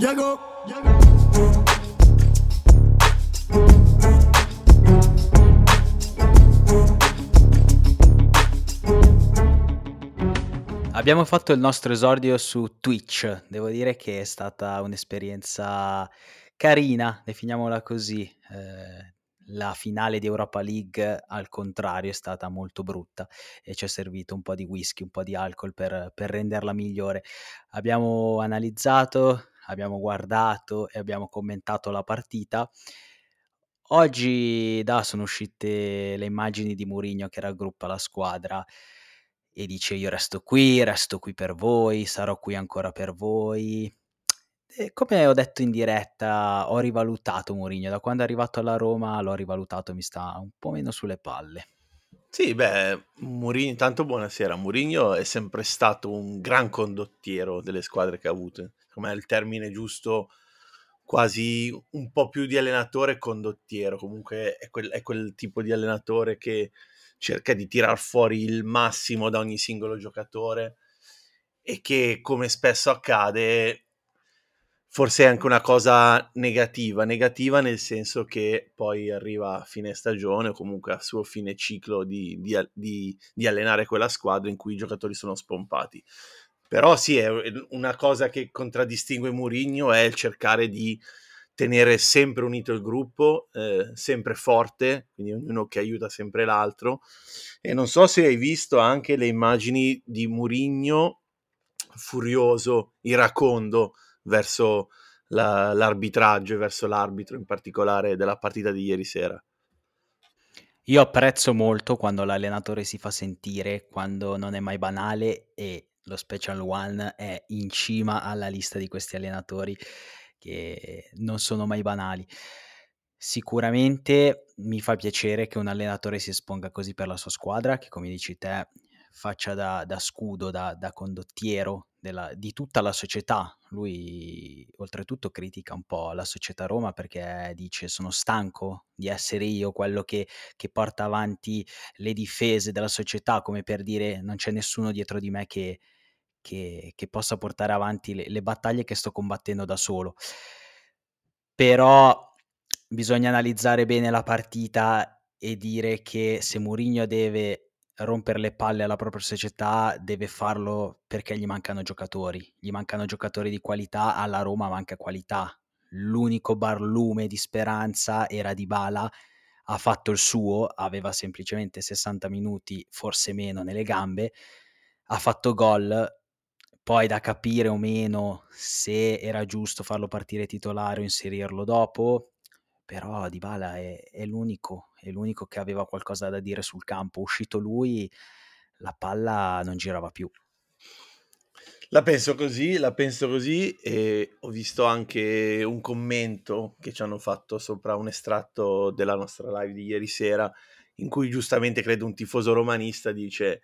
Diego. Abbiamo fatto il nostro esordio su Twitch. Devo dire che è stata un'esperienza carina, definiamola così. Eh, la finale di Europa League, al contrario, è stata molto brutta e ci è servito un po' di whisky, un po' di alcol per, per renderla migliore. Abbiamo analizzato, abbiamo guardato e abbiamo commentato la partita. Oggi da, sono uscite le immagini di Mourinho che raggruppa la squadra e dice io resto qui, resto qui per voi, sarò qui ancora per voi. E come ho detto in diretta, ho rivalutato Mourinho, da quando è arrivato alla Roma l'ho rivalutato, mi sta un po' meno sulle palle. Sì, beh, Mourinho, intanto buonasera. Mourinho è sempre stato un gran condottiero delle squadre che ha avuto. Come è il termine giusto, quasi un po' più di allenatore condottiero. Comunque è quel, è quel tipo di allenatore che cerca di tirar fuori il massimo da ogni singolo giocatore e che, come spesso accade, forse è anche una cosa negativa, negativa nel senso che poi arriva a fine stagione o comunque a suo fine ciclo di, di, di, di, allenare quella squadra in cui i giocatori sono spompati. Però sì, è una cosa che contraddistingue Mourinho è il cercare di tenere sempre unito il gruppo, eh, sempre forte, quindi ognuno che aiuta sempre l'altro. E non so se hai visto anche le immagini di Mourinho furioso, iracondo, verso la, l'arbitraggio e verso l'arbitro in particolare della partita di ieri sera. Io apprezzo molto quando l'allenatore si fa sentire, quando non è mai banale e lo Special One è in cima alla lista di questi allenatori che non sono mai banali. Sicuramente mi fa piacere che un allenatore si esponga così per la sua squadra, che come dici te faccia da, da scudo, da, da condottiero della, di tutta la società. Lui oltretutto critica un po' la società Roma perché dice sono stanco di essere io quello che, che porta avanti le difese della società, come per dire non c'è nessuno dietro di me che, che, che possa portare avanti le, le battaglie che sto combattendo da solo. Però bisogna analizzare bene la partita e dire che se Mourinho deve rompere le palle alla propria società deve farlo perché gli mancano giocatori, gli mancano giocatori di qualità, alla Roma manca qualità. L'unico barlume di speranza era di Bala, ha fatto il suo, aveva semplicemente 60 minuti, forse meno nelle gambe, ha fatto gol, poi da capire o meno se era giusto farlo partire titolare o inserirlo dopo, però Dybala è, è l'unico, è l'unico che aveva qualcosa da dire sul campo. Uscito lui, la palla non girava più. La penso così, la penso così e ho visto anche un commento che ci hanno fatto sopra un estratto della nostra live di ieri sera in cui giustamente credo un tifoso romanista dice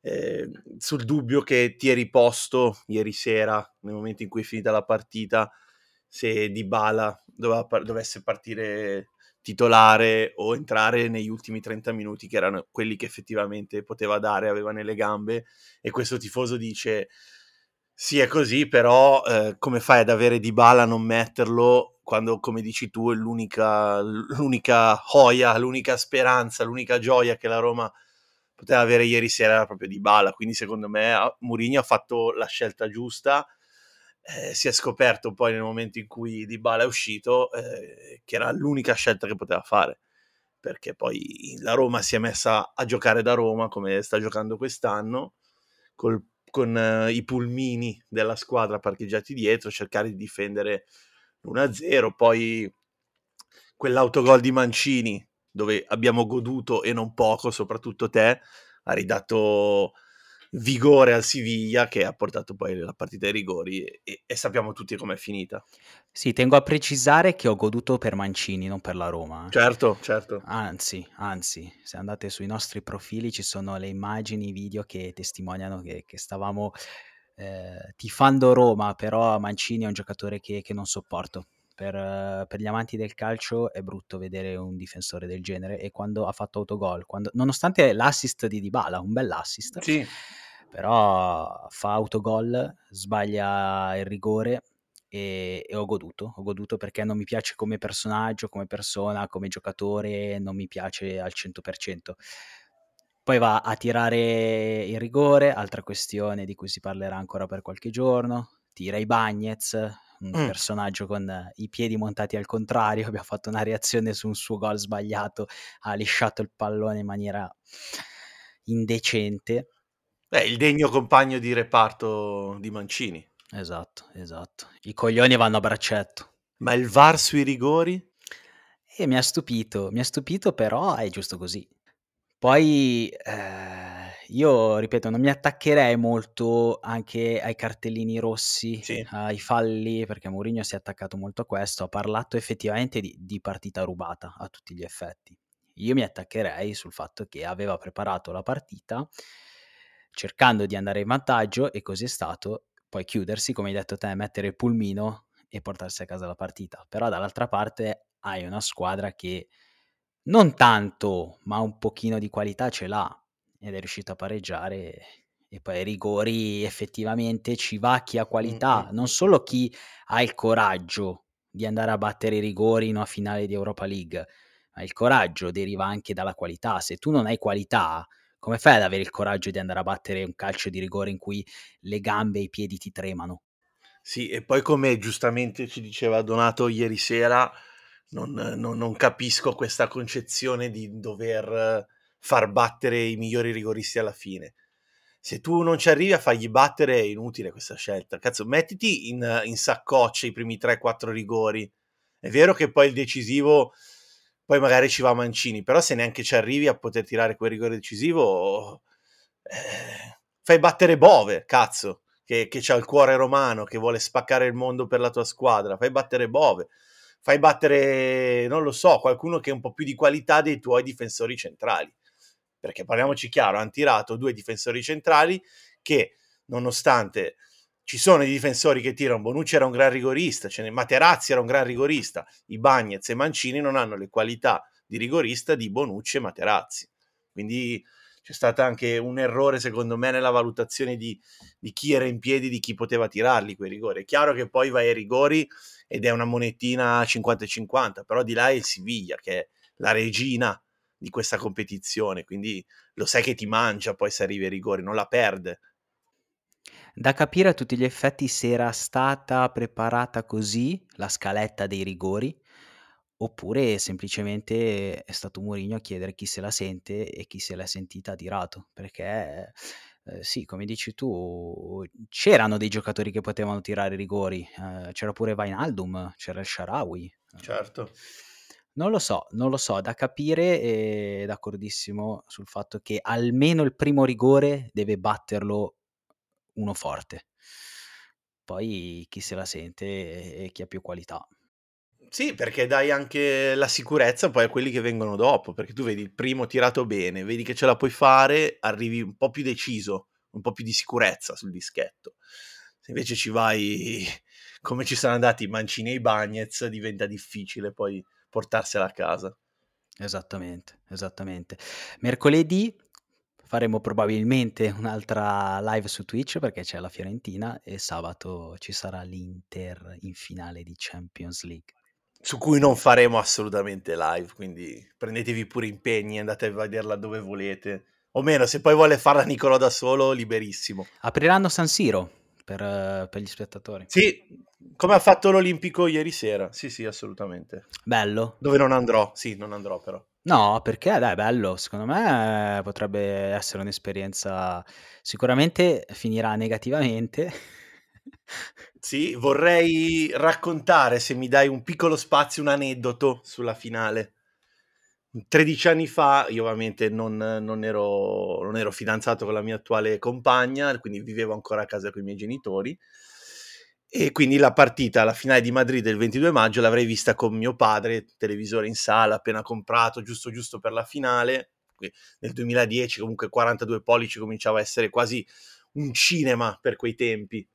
eh, sul dubbio che ti eri posto ieri sera nel momento in cui è finita la partita se Dybala doveva, dovesse partire titolare o entrare negli ultimi 30 minuti che erano quelli che effettivamente poteva dare, aveva nelle gambe e questo tifoso dice sì è così però eh, come fai ad avere Dybala a non metterlo quando come dici tu è l'unica, l'unica joia, l'unica speranza, l'unica gioia che la Roma poteva avere ieri sera era proprio Dybala quindi secondo me Mourinho ha fatto la scelta giusta eh, si è scoperto poi nel momento in cui Dybala è uscito eh, che era l'unica scelta che poteva fare perché poi la Roma si è messa a giocare da Roma come sta giocando quest'anno col, con eh, i pulmini della squadra parcheggiati dietro cercare di difendere l'1-0 poi quell'autogol di Mancini dove abbiamo goduto e non poco soprattutto te ha ridato vigore al Siviglia che ha portato poi la partita ai rigori e, e sappiamo tutti com'è finita. Sì, tengo a precisare che ho goduto per Mancini, non per la Roma. Eh. Certo, certo. Anzi, anzi, se andate sui nostri profili ci sono le immagini, i video che testimoniano che, che stavamo eh, tifando Roma, però Mancini è un giocatore che, che non sopporto. Per, per, gli amanti del calcio è brutto vedere un difensore del genere e quando ha fatto autogol, quando, nonostante l'assist di Dybala, un bel assist, sì però fa autogol, sbaglia il rigore e, e ho goduto, ho goduto perché non mi piace come personaggio, come persona, come giocatore, non mi piace al 100%. Poi va a tirare il rigore, altra questione di cui si parlerà ancora per qualche giorno. Tira i Bagnets, un mm. personaggio con i piedi montati al contrario, abbiamo fatto una reazione su un suo gol sbagliato, ha lisciato il pallone in maniera indecente. Beh, il degno compagno di reparto di Mancini. Esatto, esatto. I coglioni vanno a braccetto. Ma il VAR sui rigori? E mi ha stupito, mi ha stupito però è giusto così. Poi eh, io ripeto, non mi attaccherei molto anche ai cartellini rossi, sì. ai falli, perché Mourinho si è attaccato molto a questo, ha parlato effettivamente di, di partita rubata a tutti gli effetti. Io mi attaccherei sul fatto che aveva preparato la partita cercando di andare in vantaggio e così è stato, poi chiudersi, come hai detto te, mettere il pulmino e portarsi a casa la partita. Però dall'altra parte hai una squadra che non tanto, ma un pochino di qualità ce l'ha ed è riuscito a pareggiare e poi ai rigori effettivamente ci va chi ha qualità, non solo chi ha il coraggio di andare a battere i rigori in una finale di Europa League, ma il coraggio deriva anche dalla qualità. Se tu non hai qualità, come fai ad avere il coraggio di andare a battere un calcio di rigore in cui le gambe e i piedi ti tremano? Sì, e poi come giustamente ci diceva Donato ieri sera, non, non, non, capisco questa concezione di dover far battere i migliori rigoristi alla fine. Se tu non ci arrivi a fargli battere è inutile questa scelta. Cazzo, mettiti in, in saccoccia i primi 3-4 rigori. È vero che poi il decisivo, poi magari ci va Mancini, però se neanche ci arrivi a poter tirare quel rigore decisivo, eh, fai battere Bove, cazzo, che, che ha il cuore romano, che vuole spaccare il mondo per la tua squadra. Fai battere Bove fai battere, non lo so, qualcuno che è un po' più di qualità dei tuoi difensori centrali. Perché parliamoci chiaro, hanno tirato due difensori centrali che, nonostante ci sono i difensori che tirano, Bonucci era un gran rigorista, cioè Materazzi era un gran rigorista, i Bagnez e Mancini non hanno le qualità di rigorista di Bonucci e Materazzi. Quindi c'è stato anche un errore, secondo me, nella valutazione di, di chi era in piedi, di chi poteva tirarli quei rigori. È chiaro che poi vai ai rigori ed è una monetina 50-50, però di là è il Siviglia che è la regina di questa competizione, quindi lo sai che ti mangia poi se arrivi ai rigori, non la perde. Da capire a tutti gli effetti se era stata preparata così la scaletta dei rigori oppure semplicemente è stato Mourinho a chiedere chi se la sente e chi se l'è sentita tirato, perché eh, sì, come dici tu, c'erano dei giocatori che potevano tirare rigori, eh, c'era pure Vainaldum, c'era il Sharawi. Eh. Certo. Non lo so, non lo so, da capire e d'accordissimo sul fatto che almeno il primo rigore deve batterlo uno forte. Poi chi se la sente e chi ha più qualità. Sì, perché dai anche la sicurezza poi a quelli che vengono dopo, perché tu vedi il primo tirato bene, vedi che ce la puoi fare, arrivi un po' più deciso, un po' più di sicurezza sul dischetto. Se invece ci vai come ci sono andati i Mancini e i Bagnets, diventa difficile poi portarsela a casa. Esattamente, esattamente. Mercoledì faremo probabilmente un'altra live su Twitch perché c'è la Fiorentina e sabato ci sarà l'Inter in finale di Champions League su cui non faremo assolutamente live, quindi prendetevi pure impegni, andate a vederla dove volete. O meno, se poi vuole farla Nicolò da solo, liberissimo. Apriranno San Siro per, per, gli spettatori. Sì, come ha fatto l'Olimpico ieri sera. Sì, sì, assolutamente. Bello. Dove non andrò, sì, non andrò però. No, perché dai, bello, secondo me potrebbe essere un'esperienza, sicuramente finirà negativamente, sì, vorrei raccontare, se mi dai un piccolo spazio, un aneddoto sulla finale. 13 anni fa, io ovviamente non, non, ero, non ero fidanzato con la mia attuale compagna, quindi vivevo ancora a casa con i miei genitori. E quindi la partita, la finale di Madrid del 22 maggio, l'avrei vista con mio padre, televisore in sala, appena comprato, giusto giusto per la finale. Nel 2010 comunque 42 pollici cominciava a essere quasi un cinema per quei tempi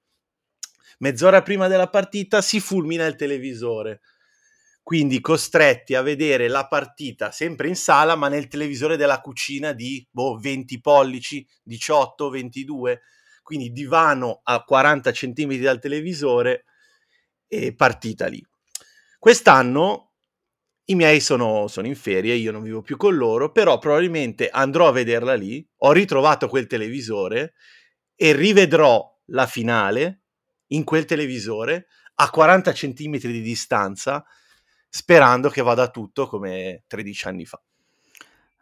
mezz'ora prima della partita si fulmina il televisore. Quindi costretti a vedere la partita sempre in sala, ma nel televisore della cucina di boh, 20 pollici, 18, 22. Quindi divano a 40 cm dal televisore e partita lì. Quest'anno i miei sono, sono in ferie, io non vivo più con loro, però probabilmente andrò a vederla lì, ho ritrovato quel televisore e rivedrò la finale in quel televisore a 40 cm di distanza, sperando che vada tutto come 13 anni fa.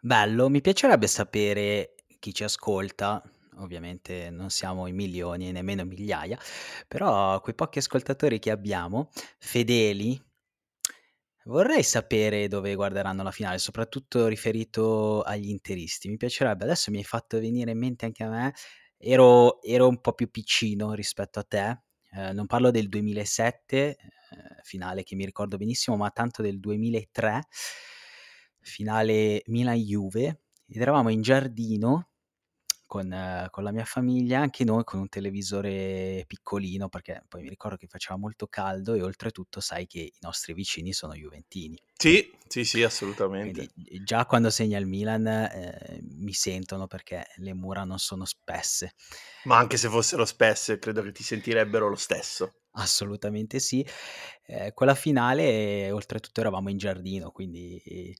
Bello, mi piacerebbe sapere chi ci ascolta, ovviamente non siamo in milioni e nemmeno migliaia, però quei pochi ascoltatori che abbiamo, fedeli, vorrei sapere dove guarderanno la finale, soprattutto riferito agli interisti. Mi piacerebbe, adesso mi hai fatto venire in mente anche a me, ero, ero un po' più piccino rispetto a te, eh, non parlo del 2007, eh, finale che mi ricordo benissimo, ma tanto del 2003 finale Milan-Juve ed eravamo in giardino con, con la mia famiglia, anche noi con un televisore piccolino, perché poi mi ricordo che faceva molto caldo e oltretutto sai che i nostri vicini sono juventini. Sì, sì, sì, assolutamente. Quindi già quando segna il Milan eh, mi sentono perché le mura non sono spesse. Ma anche se fossero spesse, credo che ti sentirebbero lo stesso. Assolutamente sì. Eh, quella finale, oltretutto, eravamo in giardino, quindi il,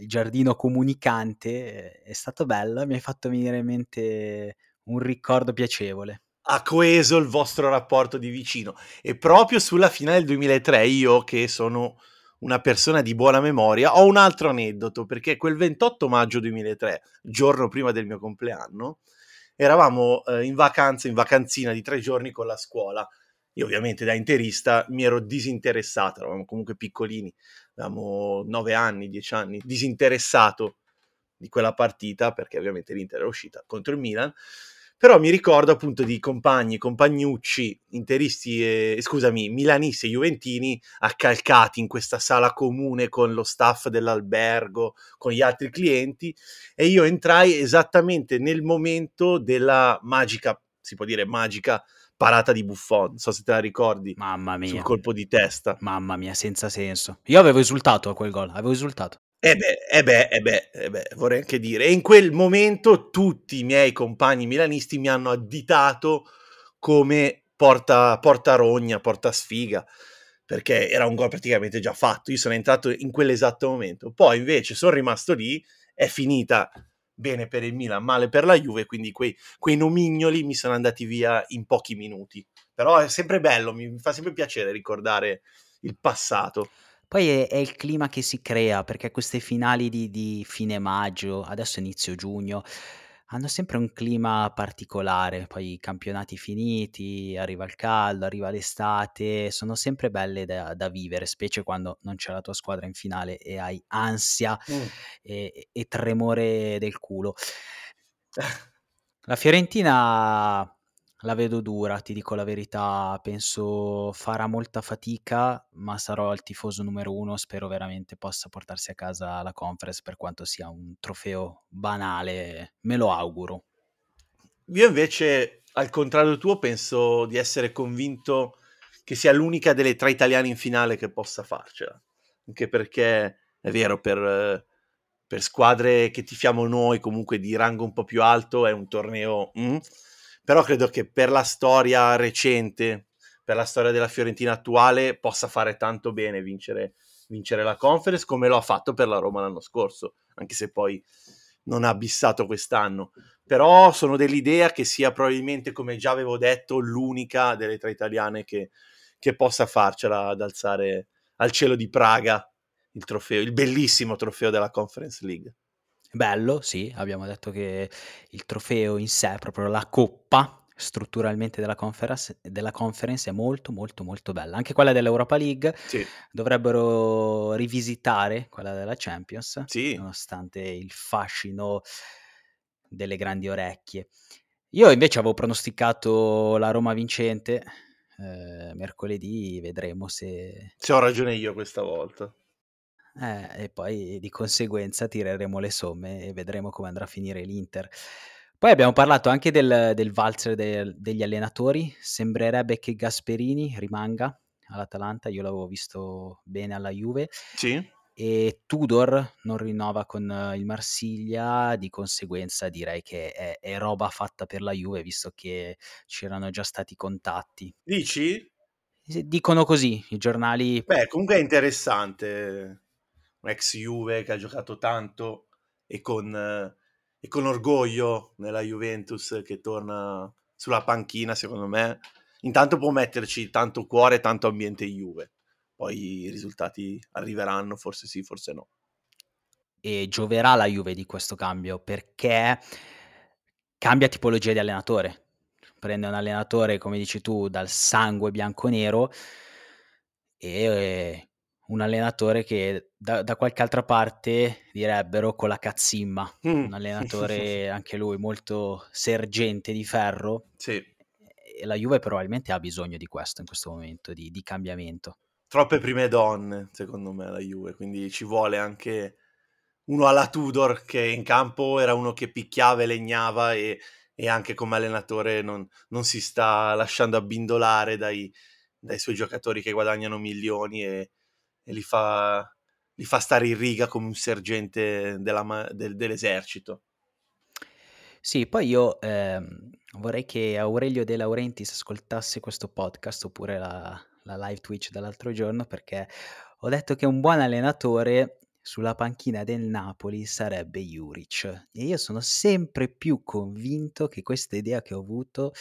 il giardino comunicante è stato bello, mi hai fatto venire in mente un ricordo piacevole. Ha coeso il vostro rapporto di vicino e proprio sulla finale del 2003 io che sono una persona di buona memoria ho un altro aneddoto perché quel 28 maggio 2003, giorno prima del mio compleanno, eravamo eh, in vacanza, in vacanzina di tre giorni con la scuola io ovviamente da interista mi ero disinteressato, eravamo comunque piccolini, avevamo 9 anni, 10 anni, disinteressato di quella partita perché ovviamente l'Inter era uscita contro il Milan. Però mi ricordo appunto di compagni, compagnucci, interisti, e, scusami, milanisti e juventini accalcati in questa sala comune con lo staff dell'albergo, con gli altri clienti e io entrai esattamente nel momento della magica, si può dire magica, parata di Buffon, non so se te la ricordi. Mamma mia. Sul colpo di testa. Mamma mia, senza senso. Io avevo esultato a quel gol, avevo esultato. E eh beh, eh beh, eh beh, e beh, vorrei anche dire. E in quel momento tutti i miei compagni milanisti mi hanno additato come porta, porta rogna, porta sfiga, perché era un gol praticamente già fatto. Io sono entrato in quell'esatto momento. Poi invece sono rimasto lì, è finita bene per il Milan, male per la Juve, quindi quei, quei nomignoli mi sono andati via in pochi minuti. Però è sempre bello, mi fa sempre piacere ricordare il passato. Poi è, è il clima che si crea, perché queste finali di, di fine maggio, adesso inizio giugno, hanno sempre un clima particolare, poi i campionati finiti, arriva il caldo, arriva l'estate, sono sempre belle da, da vivere, specie quando non c'è la tua squadra in finale e hai ansia mm. e, e tremore del culo. La Fiorentina la vedo dura, ti dico la verità, penso farà molta fatica, ma sarò il tifoso numero uno, spero veramente possa portarsi a casa la conference per quanto sia un trofeo banale, me lo auguro. Io invece, al contrario tuo, penso di essere convinto che sia l'unica delle tre italiane in finale che possa farcela, anche perché è vero, per, per squadre che tifiamo noi, comunque di rango un po' più alto, è un torneo... Mm, però credo che per la storia recente, per la storia della Fiorentina attuale, possa fare tanto bene vincere, vincere la conference come lo ha fatto per la Roma l'anno scorso, anche se poi non ha abissato quest'anno. Però sono dell'idea che sia probabilmente, come già avevo detto, l'unica delle tre italiane che, che possa farcela ad alzare al cielo di Praga il trofeo, il bellissimo trofeo della Conference League. Bello, sì, abbiamo detto che il trofeo in sé, proprio la coppa strutturalmente della conference, della conference è molto molto molto bella. Anche quella dell'Europa League sì. dovrebbero rivisitare quella della Champions, sì. nonostante il fascino delle grandi orecchie. Io invece avevo pronosticato la Roma vincente, eh, mercoledì vedremo se... Se ho ragione io questa volta. Eh, e poi di conseguenza tireremo le somme e vedremo come andrà a finire l'Inter. Poi abbiamo parlato anche del, del valzer del, degli allenatori. Sembrerebbe che Gasperini rimanga all'Atalanta, io l'avevo visto bene alla Juve. Sì. E Tudor non rinnova con il Marsiglia, di conseguenza direi che è, è roba fatta per la Juve, visto che c'erano già stati contatti. Dici? Dicono così i giornali. Beh, comunque è interessante. Ex Juve che ha giocato tanto e con, e con orgoglio nella Juventus che torna sulla panchina, secondo me. Intanto può metterci tanto cuore e tanto ambiente Juve. Poi i risultati arriveranno, forse sì, forse no. E gioverà la Juve di questo cambio perché cambia tipologia di allenatore. Prende un allenatore, come dici tu, dal sangue bianco-nero e un allenatore che da, da qualche altra parte direbbero con la cazzimma, Mm. un allenatore anche lui molto sergente di ferro. Sì. E la Juve probabilmente ha bisogno di questo in questo momento, di, di cambiamento. Troppe prime donne, secondo me, la Juve, quindi ci vuole anche uno alla Tudor che in campo era uno che picchiava e legnava e, e anche come allenatore non, non, si sta lasciando abbindolare dai, dai suoi giocatori che guadagnano milioni e, e li, fa, li, fa, stare in riga come un sergente della, del, dell'esercito. Sì, poi io ehm, vorrei che Aurelio De Laurentiis ascoltasse questo podcast oppure la, la live Twitch dall'altro giorno perché ho detto che un buon allenatore sulla panchina del Napoli sarebbe Juric e io sono sempre più convinto che questa idea che ho avuto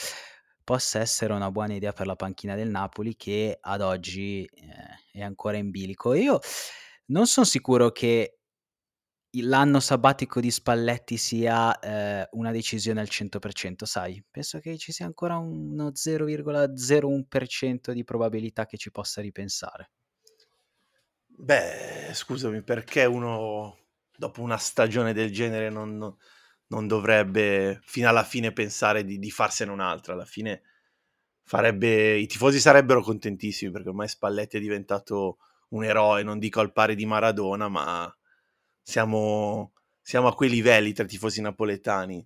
possa essere una buona idea per la panchina del Napoli che ad oggi eh, è ancora in bilico. Io non sono sicuro che l'anno sabbatico di Spalletti sia eh, una decisione al 100%, sai? Penso che ci sia ancora uno 0,01% di probabilità che ci possa ripensare. Beh, scusami, perché uno dopo una stagione del genere non, non dovrebbe fino alla fine pensare di, di, farsene un'altra? Alla fine farebbe, i tifosi sarebbero contentissimi perché ormai Spalletti è diventato un eroe, non dico al pari di Maradona, ma siamo, siamo a quei livelli tra i tifosi napoletani.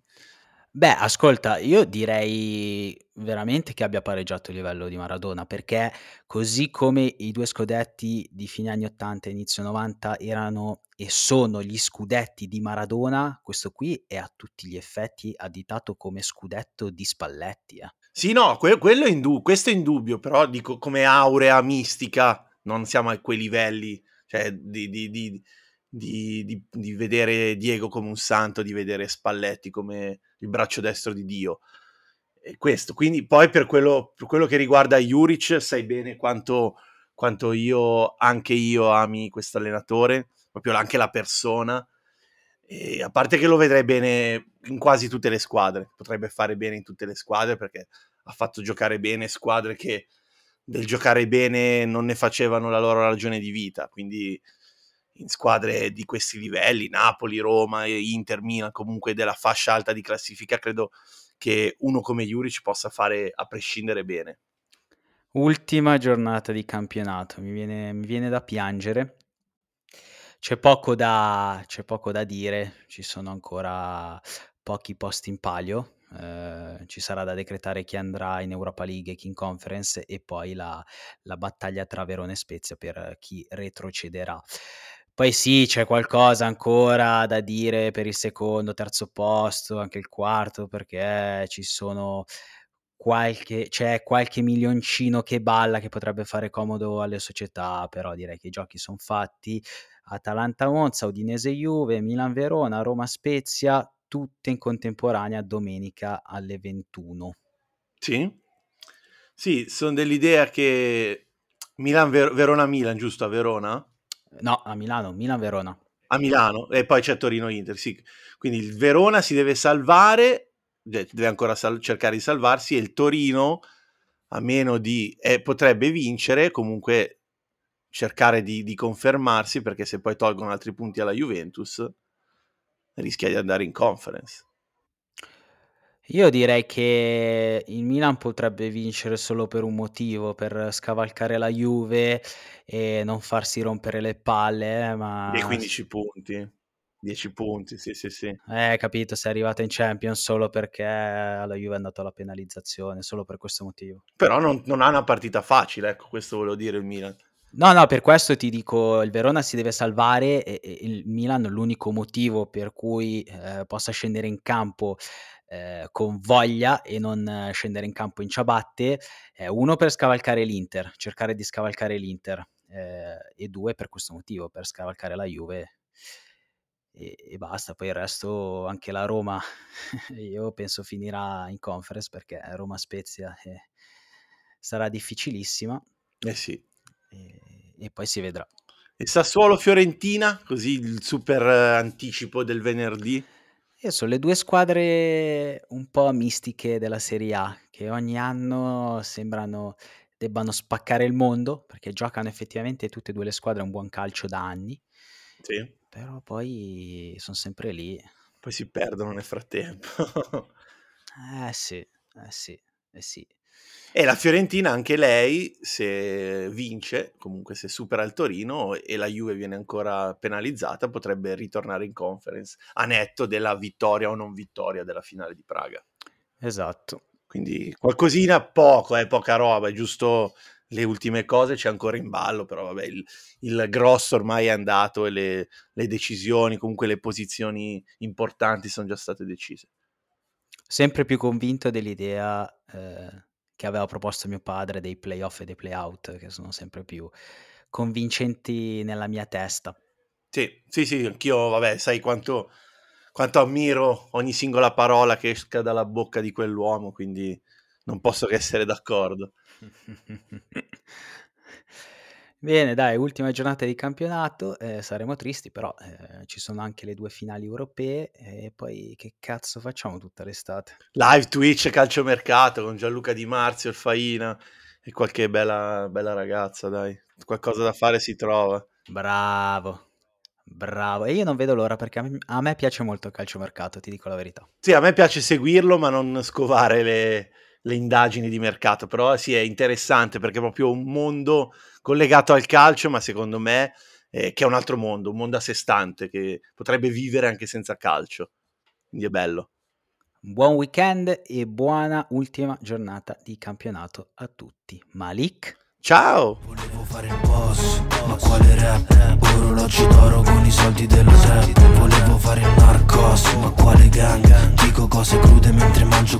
Beh, ascolta, io direi veramente che abbia pareggiato il livello di Maradona, perché così come i due scudetti di fine anni 80 e inizio 90 erano e sono gli scudetti di Maradona, questo qui è a tutti gli effetti additato come scudetto di Spalletti. Eh. Sì, no, que- quello è indub- questo è indubbio, però dico come aurea mistica, non siamo a quei livelli, cioè di, di, di di, di, di, vedere Diego come un santo, di vedere Spalletti come il braccio destro di Dio. E questo, quindi poi per quello, per quello che riguarda Juric, sai bene quanto, quanto io, anche io ami questo allenatore, proprio anche la persona. E a parte che lo vedrei bene in quasi tutte le squadre, potrebbe fare bene in tutte le squadre perché ha fatto giocare bene squadre che del giocare bene non ne facevano la loro ragione di vita, quindi in squadre di questi livelli, Napoli, Roma, Inter, Milan, comunque della fascia alta di classifica, credo che uno come Juric possa fare a prescindere bene. Ultima giornata di campionato, mi viene, mi viene da piangere. C'è poco da, c'è poco da dire, ci sono ancora pochi posti in palio, eh, ci sarà da decretare chi andrà in Europa League e chi in Conference e poi la, la battaglia tra Verona e Spezia per chi retrocederà. Poi sì, c'è qualcosa ancora da dire per il secondo, terzo posto, anche il quarto, perché ci sono qualche, c'è qualche milioncino che balla che potrebbe fare comodo alle società, però direi che i giochi sono fatti. Atalanta Monza, Udinese Juve, Milan Verona, Roma Spezia, tutte in contemporanea domenica alle 21. Sì, sì, sono dell'idea che Milan Verona Milan, giusto a Verona? No, a Milano, Milan-Verona. A Milano e poi c'è Torino-Inter, sì. Quindi il Verona si deve salvare, deve ancora sal- cercare di salvarsi e il Torino, a meno di... Eh, potrebbe vincere, comunque cercare di, di, confermarsi perché se poi tolgono altri punti alla Juventus rischia di andare in conference. Io direi che il Milan potrebbe vincere solo per un motivo, per scavalcare la Juve e non farsi rompere le palle, ma... Dei 15 punti. 10 punti, sì, sì, sì. Eh, capito, sei arrivato in Champions solo perché alla Juve è andata la penalizzazione, solo per questo motivo. Però non, non ha una partita facile, ecco, questo volevo dire il Milan. No, no, per questo ti dico, il Verona si deve salvare e, e il Milan l'unico motivo per cui eh, possa scendere in campo eh, con voglia e non scendere in campo in ciabatte, eh, uno per scavalcare l'Inter, cercare di scavalcare l'Inter, eh, e due per questo motivo, per scavalcare la Juve e, e, basta. Poi il resto, anche la Roma, io penso finirà in conference perché Roma Spezia eh, sarà difficilissima. Eh sì. E, e poi si vedrà. E Sassuolo Fiorentina, così il super anticipo del venerdì. E sono le due squadre un po' mistiche della Serie A, che ogni anno sembrano debbano spaccare il mondo, perché giocano effettivamente tutte e due le squadre un buon calcio da anni. Sì. Però poi sono sempre lì. Poi si perdono nel frattempo. eh sì, eh sì, eh sì. E la Fiorentina anche lei, se vince, comunque se supera il Torino e la Juve viene ancora penalizzata, potrebbe ritornare in conference a netto della vittoria o non vittoria della finale di Praga. Esatto. Quindi qualcosina, poco, è eh, poca roba, è giusto le ultime cose c'è ancora in ballo, però vabbè, il, il grosso ormai è andato e le, le, decisioni, comunque le posizioni importanti sono già state decise. Sempre più convinto dell'idea eh, che aveva proposto mio padre dei playoff e dei playout, che sono sempre più convincenti nella mia testa. Sì, sì, sì, anch'io, vabbè, sai quanto, quanto ammiro ogni singola parola che esca dalla bocca di quell'uomo, quindi non posso che essere d'accordo. Bene, dai, ultima giornata di campionato, eh, saremo tristi, però eh, ci sono anche le due finali europee e poi che cazzo facciamo tutta l'estate? Live Twitch calciomercato con Gianluca Di Marzio, il Faina e qualche bella, bella ragazza, dai. Qualcosa da fare si trova. Bravo. Bravo, e io non vedo l'ora perché a me piace molto il calciomercato, ti dico la verità. Sì, a me piace seguirlo, ma non scovare le, le indagini di mercato, però sì, è interessante perché è proprio un mondo collegato al calcio, ma secondo me eh, che è un altro mondo, un mondo a sé stante che potrebbe vivere anche senza calcio. Quindi è bello. Buon weekend e buona ultima giornata di campionato a tutti. Malik. Ciao! Volevo fare il boss, ma quale rap? Orologi d'oro con i soldi dello trap Volevo fare il narcos, ma quale gang? Dico cose crude mentre mangio